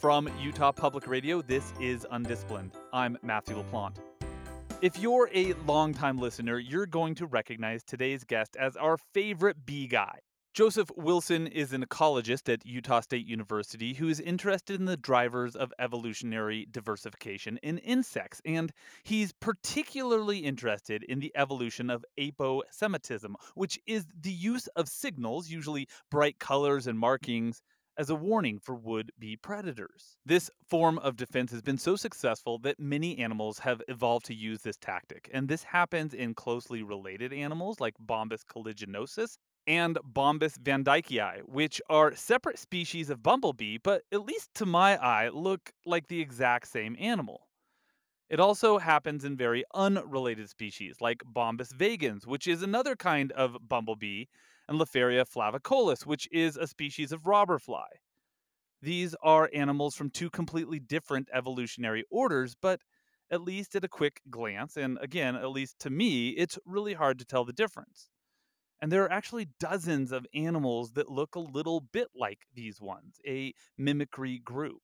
From Utah Public Radio, this is Undisciplined. I'm Matthew LaPlante. If you're a longtime listener, you're going to recognize today's guest as our favorite bee guy. Joseph Wilson is an ecologist at Utah State University who is interested in the drivers of evolutionary diversification in insects, and he's particularly interested in the evolution of aposematism, which is the use of signals, usually bright colors and markings, as a warning for would be predators. This form of defense has been so successful that many animals have evolved to use this tactic, and this happens in closely related animals like Bombus caliginosus and Bombus vandykei, which are separate species of bumblebee, but at least to my eye, look like the exact same animal. It also happens in very unrelated species like Bombus vagans, which is another kind of bumblebee and Laphria flavicollis, which is a species of robber fly. These are animals from two completely different evolutionary orders, but at least at a quick glance, and again, at least to me, it's really hard to tell the difference. And there are actually dozens of animals that look a little bit like these ones, a mimicry group.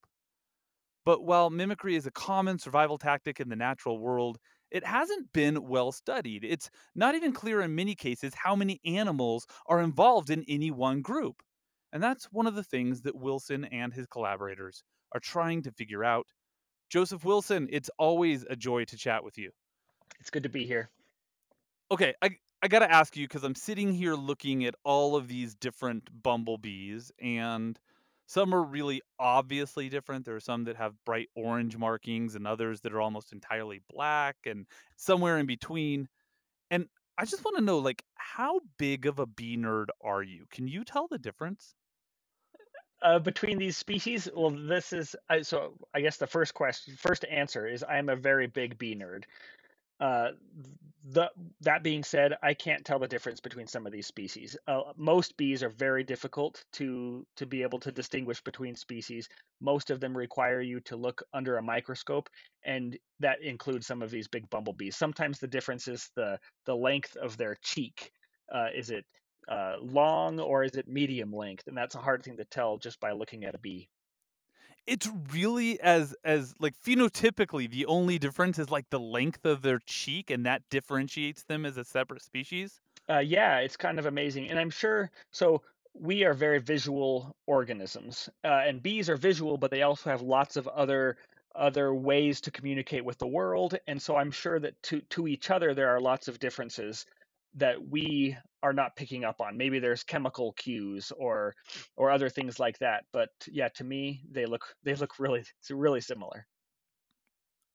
But while mimicry is a common survival tactic in the natural world, it hasn't been well studied. It's not even clear in many cases how many animals are involved in any one group. And that's one of the things that Wilson and his collaborators are trying to figure out. Joseph Wilson, it's always a joy to chat with you. It's good to be here. Okay, I, I got to ask you because I'm sitting here looking at all of these different bumblebees, and some are really obviously different. There are some that have bright orange markings and others that are almost entirely black and somewhere in between. And I just want to know like how big of a bee nerd are you? Can you tell the difference? Uh, between these species, well, this is so. I guess the first question, first answer is I am a very big bee nerd. Uh, the, that being said, I can't tell the difference between some of these species. Uh, most bees are very difficult to to be able to distinguish between species. Most of them require you to look under a microscope, and that includes some of these big bumblebees. Sometimes the difference is the the length of their cheek. Uh, is it uh, long or is it medium length? And that's a hard thing to tell just by looking at a bee it's really as as like phenotypically the only difference is like the length of their cheek and that differentiates them as a separate species? Uh, yeah it's kind of amazing and i'm sure so we are very visual organisms uh, and bees are visual but they also have lots of other other ways to communicate with the world and so i'm sure that to to each other there are lots of differences that we are not picking up on. Maybe there's chemical cues or or other things like that. But yeah, to me, they look they look really really similar.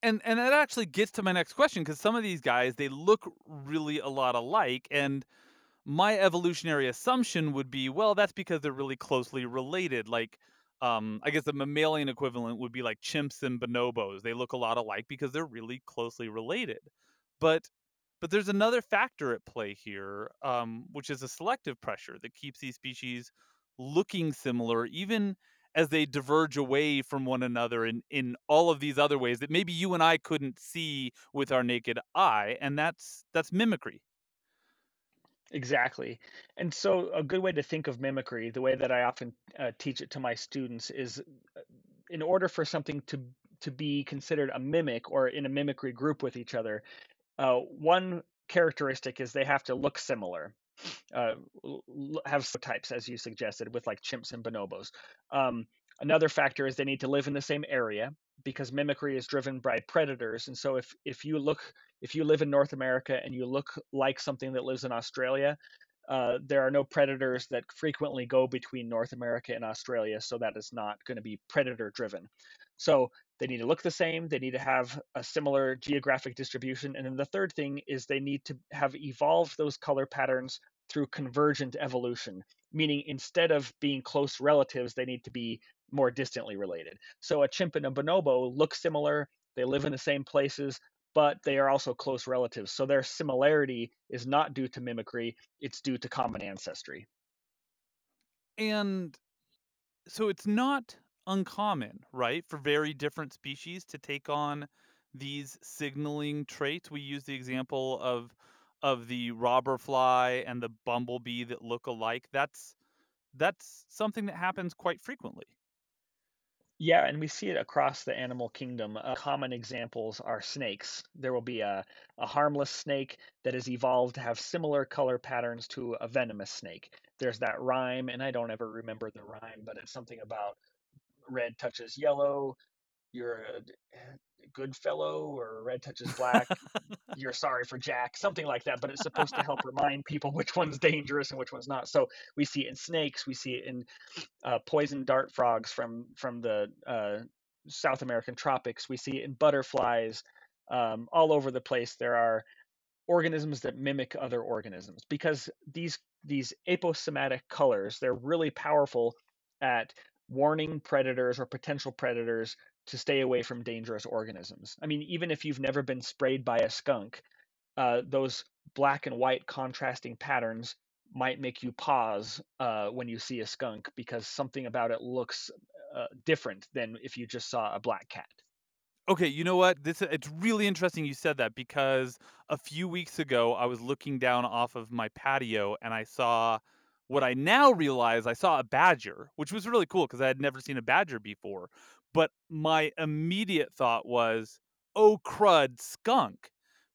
And and that actually gets to my next question because some of these guys they look really a lot alike and my evolutionary assumption would be well that's because they're really closely related like um, I guess the mammalian equivalent would be like chimps and bonobos. They look a lot alike because they're really closely related. But but there's another factor at play here, um, which is a selective pressure that keeps these species looking similar, even as they diverge away from one another in, in all of these other ways that maybe you and I couldn't see with our naked eye, and that's that's mimicry. Exactly. And so, a good way to think of mimicry, the way that I often uh, teach it to my students, is uh, in order for something to to be considered a mimic or in a mimicry group with each other, uh, one characteristic is they have to look similar, uh, have types as you suggested with like chimps and bonobos. Um, another factor is they need to live in the same area because mimicry is driven by predators and so if if you look if you live in north america and you look like something that lives in australia uh, there are no predators that frequently go between north america and australia so that is not going to be predator driven so they need to look the same, they need to have a similar geographic distribution. And then the third thing is they need to have evolved those color patterns through convergent evolution, meaning instead of being close relatives, they need to be more distantly related. So a chimp and a bonobo look similar, they live in the same places, but they are also close relatives. So their similarity is not due to mimicry, it's due to common ancestry. And so it's not uncommon, right, for very different species to take on these signaling traits. We use the example of of the robber fly and the bumblebee that look alike. That's that's something that happens quite frequently. Yeah, and we see it across the animal kingdom. Uh, common examples are snakes. There will be a, a harmless snake that has evolved to have similar color patterns to a venomous snake. There's that rhyme, and I don't ever remember the rhyme, but it's something about red touches yellow, you're a good fellow, or red touches black, you're sorry for Jack, something like that. But it's supposed to help remind people which one's dangerous and which one's not. So we see it in snakes, we see it in uh, poison dart frogs from from the uh, South American tropics, we see it in butterflies. Um, all over the place, there are organisms that mimic other organisms because these these aposematic colors they're really powerful at warning predators or potential predators to stay away from dangerous organisms. I mean, even if you've never been sprayed by a skunk, uh, those black and white contrasting patterns might make you pause uh, when you see a skunk because something about it looks uh, different than if you just saw a black cat. Okay, you know what? This it's really interesting you said that because a few weeks ago I was looking down off of my patio and I saw what I now realize I saw a badger, which was really cool because I had never seen a badger before. But my immediate thought was, "Oh crud, skunk,"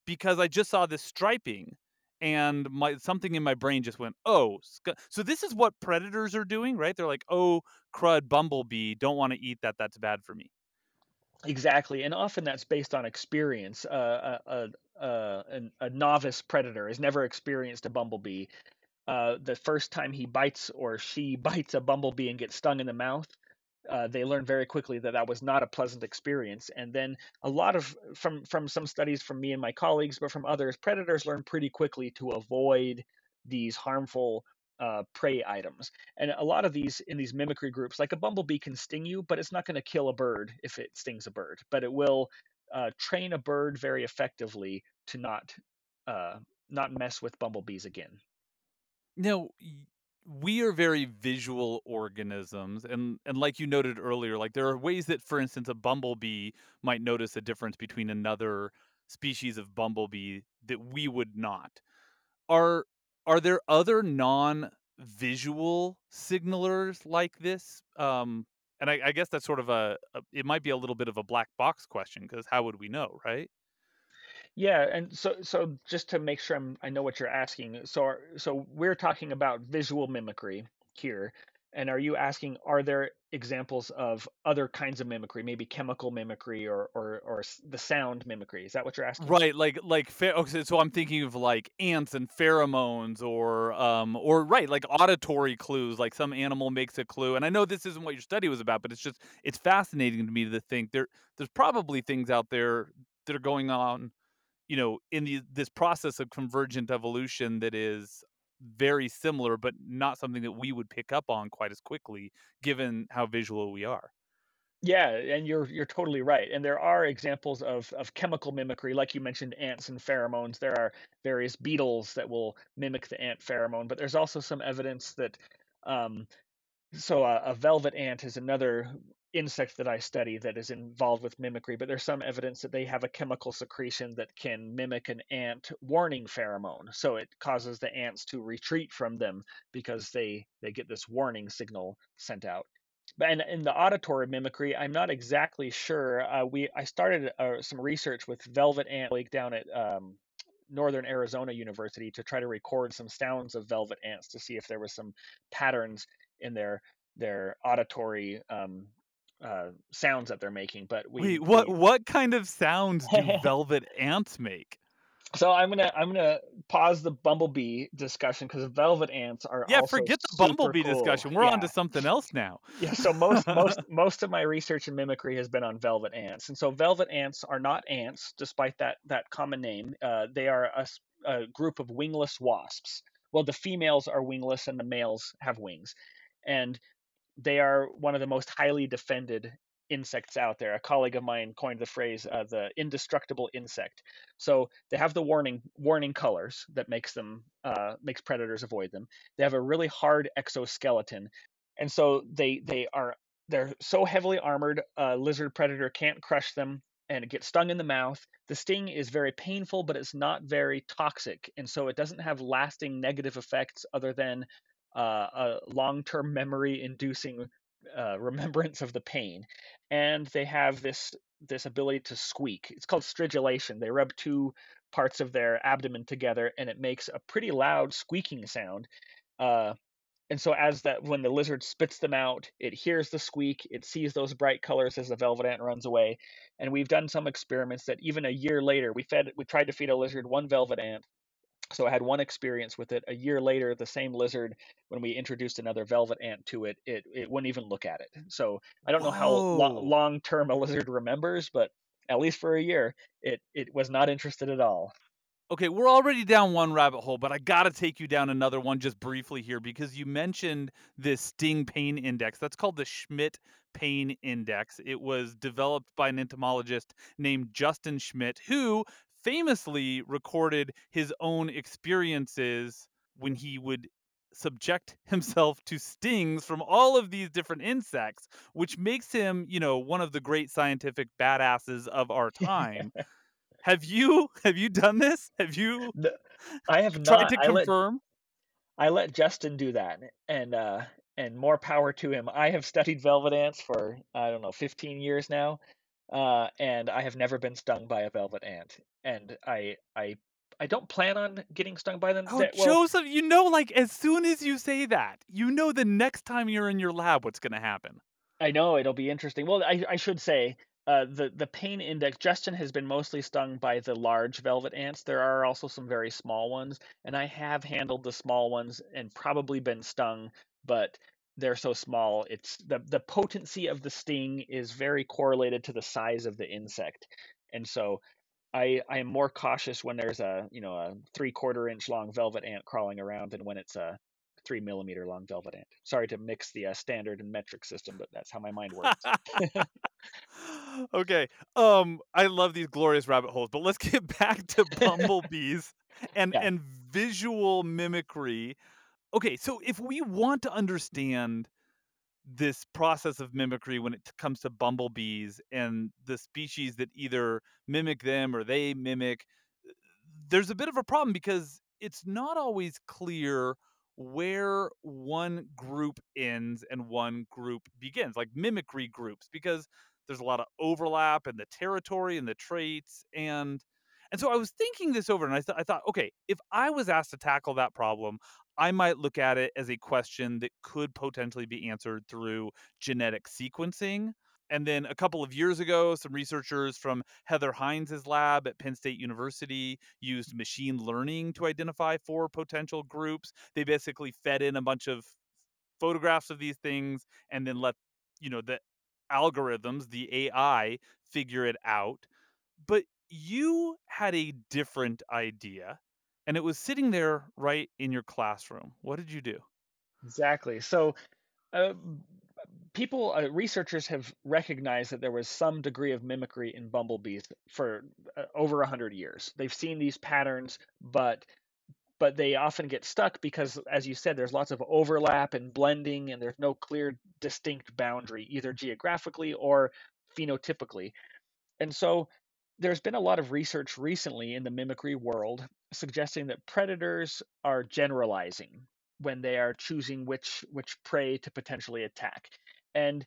because I just saw this striping and my something in my brain just went, "Oh, skunk." So this is what predators are doing, right? They're like, "Oh crud, bumblebee, don't want to eat that. That's bad for me." Exactly, and often that's based on experience. Uh, a, a, a, a novice predator has never experienced a bumblebee. Uh, the first time he bites or she bites a bumblebee and gets stung in the mouth, uh, they learn very quickly that that was not a pleasant experience. And then a lot of from from some studies from me and my colleagues, but from others, predators learn pretty quickly to avoid these harmful uh, prey items. And a lot of these in these mimicry groups, like a bumblebee can sting you, but it's not going to kill a bird if it stings a bird. But it will uh, train a bird very effectively to not uh, not mess with bumblebees again. Now, we are very visual organisms and and like you noted earlier like there are ways that for instance a bumblebee might notice a difference between another species of bumblebee that we would not. Are are there other non visual signalers like this? Um and I, I guess that's sort of a, a it might be a little bit of a black box question because how would we know right Yeah, and so so just to make sure I'm, I know what you're asking. So are- so we're talking about visual mimicry here, and are you asking are there examples of other kinds of mimicry, maybe chemical mimicry or or or the sound mimicry? Is that what you're asking? Right, like like okay, so I'm thinking of like ants and pheromones or um or right, like auditory clues, like some animal makes a clue. And I know this isn't what your study was about, but it's just it's fascinating to me to think there there's probably things out there that are going on, you know, in the this process of convergent evolution that is very similar, but not something that we would pick up on quite as quickly, given how visual we are. Yeah, and you're you're totally right. And there are examples of of chemical mimicry, like you mentioned, ants and pheromones. There are various beetles that will mimic the ant pheromone, but there's also some evidence that um, so uh, a velvet ant is another insect that I study that is involved with mimicry, but there's some evidence that they have a chemical secretion that can mimic an ant warning pheromone. So it causes the ants to retreat from them because they they get this warning signal sent out. But and in the auditory mimicry, I'm not exactly sure. Uh, we I started uh, some research with velvet ant like down at um, Northern Arizona University to try to record some sounds of velvet ants to see if there was some patterns in their their auditory um, uh, sounds that they're making. But we Wait, what we what kind of sounds do velvet ants make? so I'm gonna I'm gonna pause the bumblebee discussion because velvet ants are Yeah, forget the bumblebee cool. discussion. We're on to something else now. yeah. So most most most of my research in mimicry has been on velvet ants, and so velvet ants are not ants, despite that that common name. Uh, they are a group of wingless wasps. Well, the females are wingless and the males have wings, and they are one of the most highly defended insects out there. A colleague of mine coined the phrase uh, the indestructible insect. So they have the warning warning colors that makes them uh, makes predators avoid them. They have a really hard exoskeleton, and so they they are they're so heavily armored a lizard predator can't crush them and it gets stung in the mouth. The sting is very painful, but it's not very toxic, and so it doesn't have lasting negative effects other than uh, a long-term memory inducing uh, remembrance of the pain, and they have this this ability to squeak. It's called stridulation. They rub two parts of their abdomen together, and it makes a pretty loud squeaking sound. Uh, and so as that when the lizard spits them out it hears the squeak it sees those bright colors as the velvet ant runs away and we've done some experiments that even a year later we fed we tried to feed a lizard one velvet ant so I had one experience with it. A year later, the same lizard, when we introduced another velvet ant to it, it, it wouldn't even look at it. So I don't know how lo- long term a lizard remembers, but at least for a year, it, it was not interested at all. Okay, we're already down one rabbit hole, but I got to take you down another one just briefly here because you mentioned this sting pain index. That's called the Schmidt Pain Index. It was developed by an entomologist named Justin Schmidt, who famously recorded his own experiences when he would subject himself to stings from all of these different insects, which makes him, you know, one of the great scientific badasses of our time. Have you have you done this? Have you? No, I have tried not. to I let, confirm. I let Justin do that, and uh, and more power to him. I have studied velvet ants for I don't know 15 years now, uh, and I have never been stung by a velvet ant, and I I I don't plan on getting stung by them. Oh, That- well, Joseph, you know, like as soon as you say that, you know the next time you're in your lab, what's going to happen. I know it'll be interesting. Well, I, I should say uh, the the pain index. Justin has been mostly stung by the large velvet ants. There are also some very small ones, and I have handled the small ones and probably been stung, but they're so small. It's the the potency of the sting is very correlated to the size of the insect, and so I I am more cautious when there's a you know a three quarter inch long velvet ant crawling around than when it's a three millimeter long velvet ant. Sorry to mix the uh, standard and metric system, but that's how my mind works. okay. Um, I love these glorious rabbit holes, but let's get back to bumblebees and Yeah. and visual mimicry. Okay, so if we want to understand this process of mimicry when it comes to bumblebees and the species that either mimic them or they mimic, uh, there's a bit of a problem because it's not always clear where one group ends and one group begins, like mimicry groups, because there's a lot of overlap in the territory and the traits and and so I was thinking this over and I, th- I thought, okay, if I was asked to tackle that problem, I might look at it as a question that could potentially be answered through genetic sequencing. And then a couple of years ago, some researchers from Heather Hines' lab at Penn State University used machine learning to identify four potential groups. They basically fed in a bunch of photographs of these things and then let, you know, the algorithms, the AI, figure it out. But you had a different idea and it was sitting there right in your classroom. What did you do? exactly. So, uh, people, uh, researchers have recognized that there was some degree of mimicry in bumblebees for uh, over a hundred years. They've seen these patterns, but but they often get stuck because, as you said, there's lots of overlap and blending, and there's no clear, distinct boundary, either geographically or phenotypically. And so there's been a lot of research recently in the mimicry world suggesting that predators are generalizing when they are choosing which which prey to potentially attack. And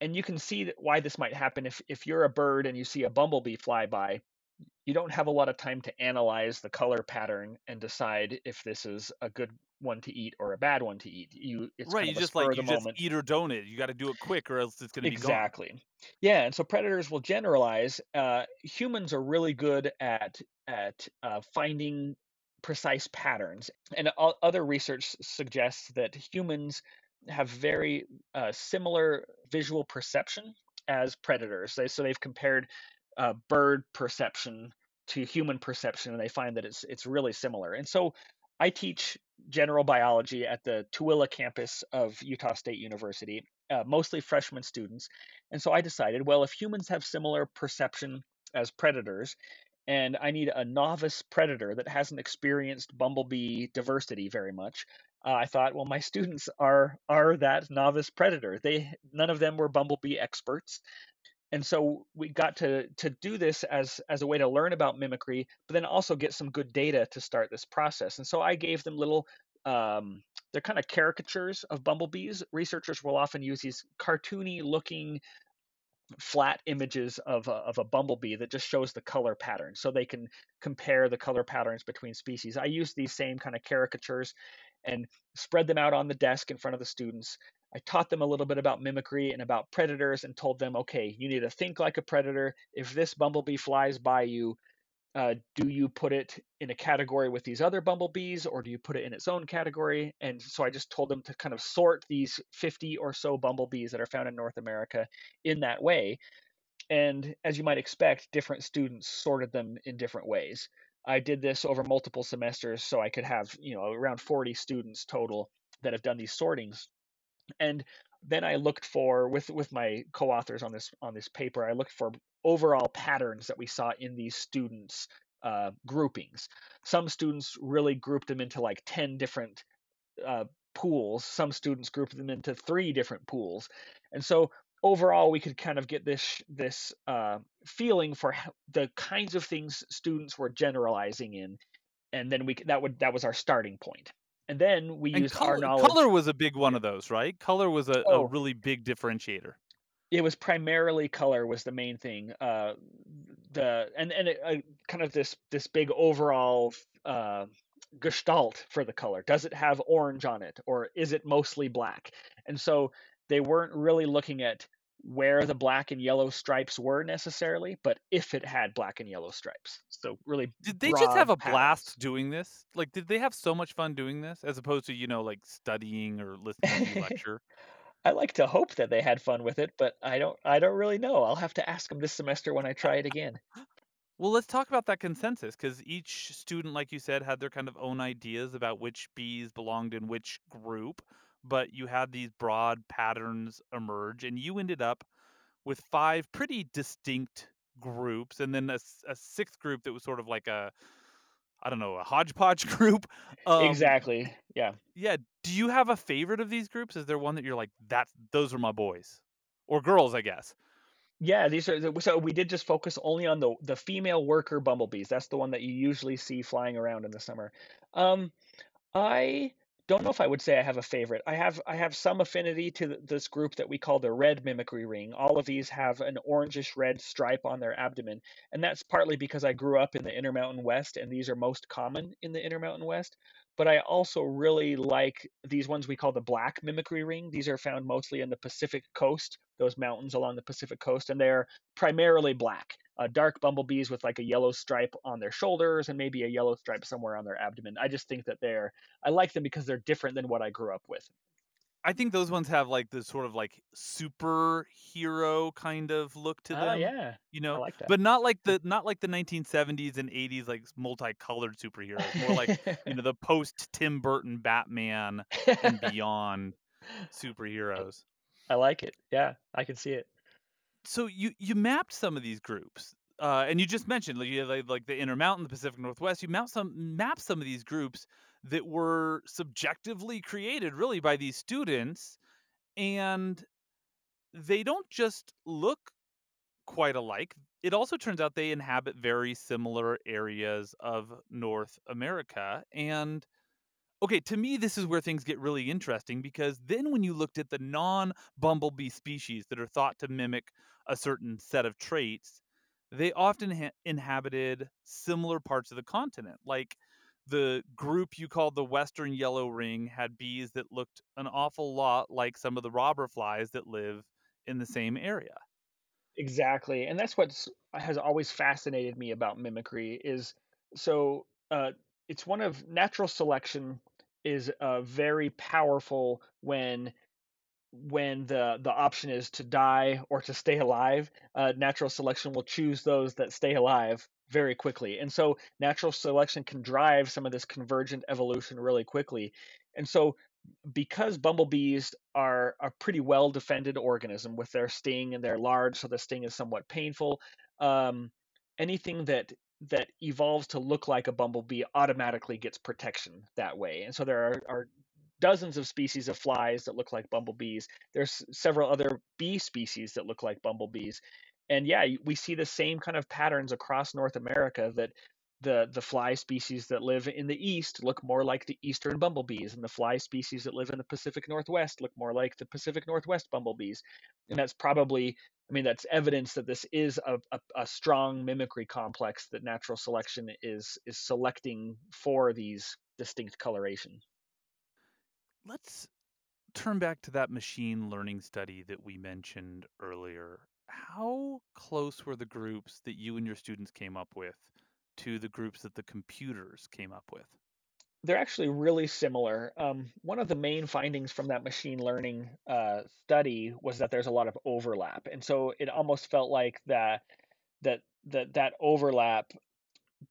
and you can see that why this might happen if if you're a bird and you see a bumblebee fly by, you don't have a lot of time to analyze the color pattern and decide if this is a good one to eat or a bad one to eat. You it's right, kind you of a just like you just moment. eat or don't it. You got to do it quick or else it's going to be gone. Exactly. Yeah, and so predators will generalize. Uh, humans are really good at at uh, finding precise patterns, and other research suggests that humans have very uh, similar visual perception as predators. They, so they've compared uh, bird perception to human perception, and they find that it's it's really similar. And so I teach general biology at the Tooele campus of Utah State University, uh, mostly freshman students. And so I decided, well, if humans have similar perception as predators, and I need a novice predator that hasn't experienced bumblebee diversity very much, uh, I thought, well, my students are are that novice predator. They none of them were bumblebee experts, and so we got to to do this as as a way to learn about mimicry, but then also get some good data to start this process. And so I gave them little um, they're kind of caricatures of bumblebees. Researchers will often use these cartoony looking flat images of a, of a bumblebee that just shows the color pattern so they can compare the color patterns between species. I use these same kind of caricatures and spread them out on the desk in front of the students. I taught them a little bit about mimicry and about predators and told them, okay, you need to think like a predator. If this bumblebee flies by you, uh, do you put it in a category with these other bumblebees or do you put it in its own category? And so I just told them to kind of sort these 50 or so bumblebees that are found in North America in that way. And as you might expect, different students sorted them in different ways. I did this over multiple semesters so I could have, you know, around 40 students total that have done these sortings. And then I looked for with with my co-authors on this on this paper. I looked for overall patterns that we saw in these students' uh, groupings. Some students really grouped them into like ten different uh, pools. Some students grouped them into three different pools, and so overall we could kind of get this this uh, feeling for the kinds of things students were generalizing in, and then we that would that was our starting point and then we and used color, our knowledge. Color was a big one of those, right? Color was a, oh. a really big differentiator. It was primarily color was the main thing. Uh, the and and it, uh, kind of this this big overall uh, gestalt for the color. Does it have orange on it, or is it mostly black? And so they weren't really looking at where the black and yellow stripes were necessarily, but if it had black and yellow stripes. So really, did they just have a patterns. blast doing this? Like, did they have so much fun doing this as opposed to you know like studying or listening to lecture? I like to hope that they had fun with it, but I don't. I don't really know. I'll have to ask them this semester when I try it again. Well, let's talk about that consensus because each student, like you said, had their kind of own ideas about which bees belonged in which group but you had these broad patterns emerge, and you ended up with five pretty distinct groups, and then a, a sixth group that was sort of like a I don't know, a hodgepodge group. Um, exactly. Yeah. Yeah. Do you have a favorite of these groups? Is there one that you're like, that those are my boys, or girls, I guess? Yeah, these are so we did just focus only on the the female worker bumblebees. That's the one that you usually see flying around in the summer. Um, I don't know if I would say I have a favorite. I have I have some affinity to this group that we call the red mimicry ring. All of these have an orangish red stripe on their abdomen, and that's partly because I grew up in the Intermountain West, and these are most common in the Intermountain West. But I also really like these ones we call the black mimicry ring. These are found mostly in the Pacific coast, those mountains along the Pacific coast, and they're primarily black uh, dark bumblebees with like a yellow stripe on their shoulders and maybe a yellow stripe somewhere on their abdomen. I just think that they're I like them because they're different than what I grew up with. I think those ones have like the sort of like superhero kind of look to them. Uh, yeah, you know, like but not like the not like the 1970s and 80s like multicolored superheroes. More like you know the post Tim Burton Batman and beyond superheroes. I like it. Yeah, I can see it so you you mapped some of these groups, uh, and you just mentioned like, you like, like the Intermountain, the Pacific Northwest. You map some map some of these groups that were subjectively created really by these students, and they don't just look quite alike. It also turns out they inhabit very similar areas of North America, and Okay, to me, this is where things get really interesting because then when you looked at the non bumblebee species that are thought to mimic a certain set of traits, they often ha- inhabited similar parts of the continent. Like the group you called the Western Yellow Ring had bees that looked an awful lot like some of the robber flies that live in the same area. Exactly. And that's what has always fascinated me about mimicry is so uh, it's one of natural selection is uh, very powerful when when the the option is to die or to stay alive uh, natural selection will choose those that stay alive very quickly and so natural selection can drive some of this convergent evolution really quickly and so because bumblebees are a pretty well defended organism with their sting and they're large so the sting is somewhat painful um, anything that that evolves to look like a bumblebee automatically gets protection that way. And so there are, are dozens of species of flies that look like bumblebees. There's several other bee species that look like bumblebees. And yeah, we see the same kind of patterns across North America that the the fly species that live in the east look more like the eastern bumblebees and the fly species that live in the pacific northwest look more like the pacific northwest bumblebees. And that's probably i mean that's evidence that this is a, a, a strong mimicry complex that natural selection is is selecting for these distinct coloration let's turn back to that machine learning study that we mentioned earlier how close were the groups that you and your students came up with to the groups that the computers came up with? They're actually really similar. Um, one of the main findings from that machine learning uh, study was that there's a lot of overlap, and so it almost felt like that that that that overlap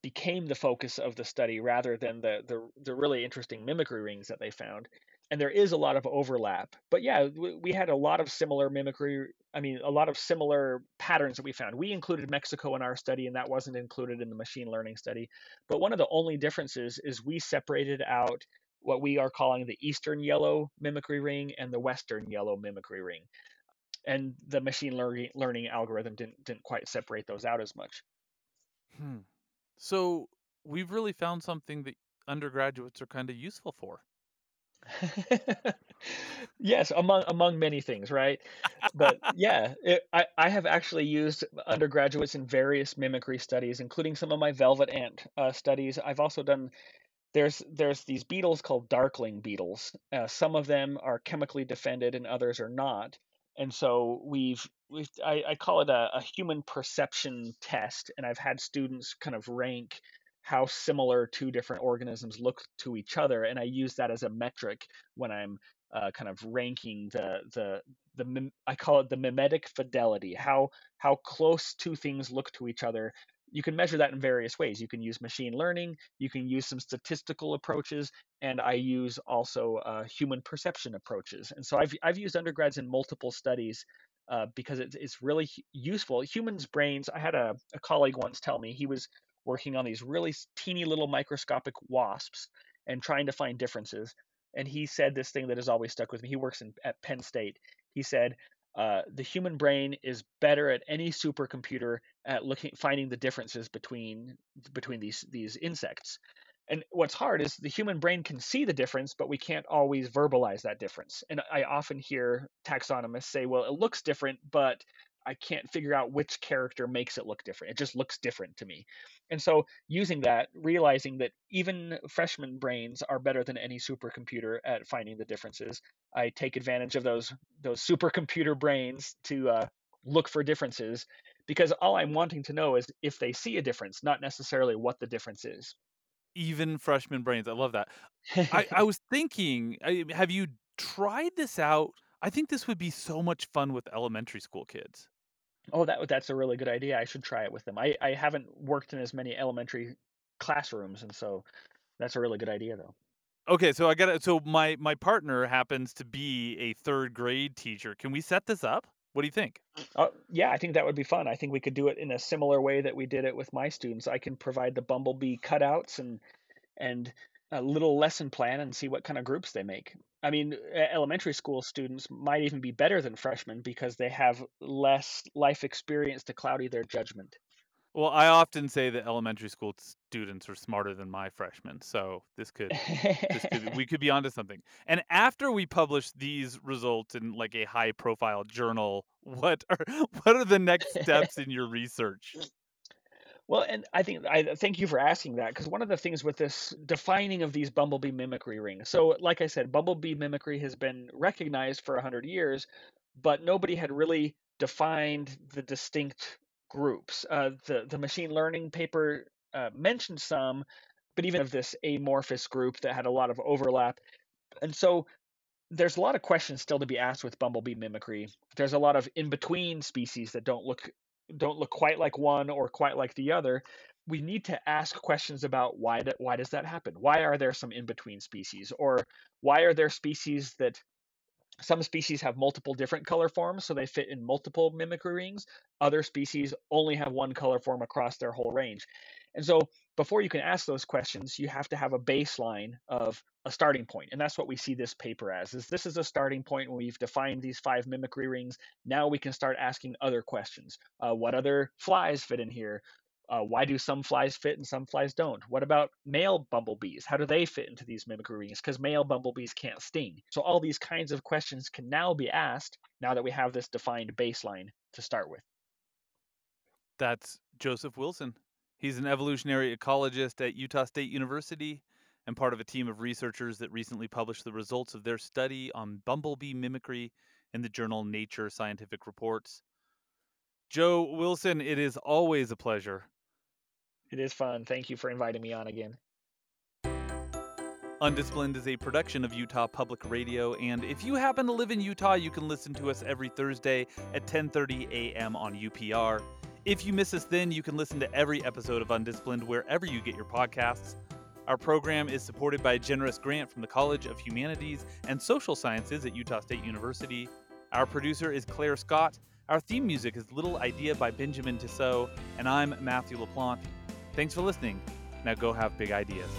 became the focus of the study rather than the the, the really interesting mimicry rings that they found and there is a lot of overlap. But yeah, we, we, had a lot of similar mimicry. I mean, a lot of similar patterns that we found. We included Mexico in our study, and that wasn't included in the machine learning study. But one of the only differences is we separated out what we are calling the Eastern yellow mimicry ring and the Western yellow mimicry ring. And the machine learning learning algorithm didn't didn't quite separate those out as much. Hmm. So we've really found something that undergraduates are kind of useful for. yes, among among many things, right? But yeah, it, I I have actually used undergraduates in various mimicry studies, including some of my velvet ant uh, studies. I've also done. There's there's these beetles called darkling beetles. Uh, some of them are chemically defended, and others are not. And so we've we've I, I call it a, a human perception test, and I've had students kind of rank how similar two different organisms look to each other, and I use that as a metric when I'm uh, kind of ranking the the the I call it the mimetic fidelity. How how close two things look to each other. You can measure that in various ways. You can use machine learning. You can use some statistical approaches, and I use also uh, human perception approaches. And so I've I've used undergrads in multiple studies uh, because it's it's really useful. Humans' brains. I had a, a colleague once tell me he was working on these really teeny little microscopic wasps and trying to find differences. And he said this thing that has always stuck with me. He works in, at Penn State. He said, uh, the human brain is better at any supercomputer at looking finding the differences between between these these insects and what's hard is the human brain can see the difference but we can't always verbalize that difference and i often hear taxonomists say well it looks different but I can't figure out which character makes it look different. It just looks different to me. And so using that, realizing that even freshman brains are better than any supercomputer at finding the differences, I take advantage of those those supercomputer brains to uh, look for differences because all I'm wanting to know is if they see a difference, not necessarily what the difference is. Even freshman brains, I love that. I, I was thinking, have you tried this out? I think this would be so much fun with elementary school kids. Oh, that that's a really good idea. I should try it with them. I, I haven't worked in as many elementary classrooms, and so that's a really good idea, though. Okay, so I got it. So my my partner happens to be a third grade teacher. Can we set this up? What do you think? Uh, yeah, I think that would be fun. I think we could do it in a similar way that we did it with my students. I can provide the bumblebee cutouts and and a little lesson plan and see what kind of groups they make. I mean, elementary school students might even be better than freshmen because they have less life experience to cloudy their judgment. Well, I often say that elementary school students are smarter than my freshmen, so this could, this could we could be onto something. And after we publish these results in like a high-profile journal, what are what are the next steps in your research? Well, and I think I thank you for asking that because one of the things with this defining of these bumblebee mimicry rings. So, like I said, bumblebee mimicry has been recognized for 100 years, but nobody had really defined the distinct groups. Uh, the the machine learning paper uh, mentioned some, but even of this amorphous group that had a lot of overlap. And so there's a lot of questions still to be asked with bumblebee mimicry. There's a lot of in between species that don't look don't look quite like one or quite like the other we need to ask questions about why that why does that happen? Why are there some in between species? Or why are there species that some species have multiple different color forms so they fit in multiple mimicry rings other species only have one color form across their whole range and so before you can ask those questions, you have to have a baseline of a starting point. And that's what we see this paper as is this is a starting point when we've defined these five mimicry rings. Now we can start asking other questions. Uh, what other flies fit in here? Uh, why do some flies fit and some flies don't? What about male bumblebees? How do they fit into these mimicry rings? Because male bumblebees can't sting. So all these kinds of questions can now be asked now that we have this defined baseline to start with. That's Joseph Wilson. He's an evolutionary ecologist at Utah State University and part of a team of researchers that recently published the results of their study on bumblebee mimicry in the journal Nature Scientific Reports. Joe Wilson, it is always a pleasure. It is fun. Thank you for inviting me on again. Undisciplined is a production of Utah Public Radio, and if you happen to live in Utah, you can listen to us every Thursday at 10:30 a.m. on UPR. If you miss us then, you can listen to every episode of Undisciplined wherever you get your podcasts. Our program is supported by a generous grant from the College of Humanities and Social Sciences at Utah State University. Our producer is Claire Scott. Our theme music is Little Idea by Benjamin Tissot, and I'm Matthew LaPlante. Thanks for listening. Now go have big ideas.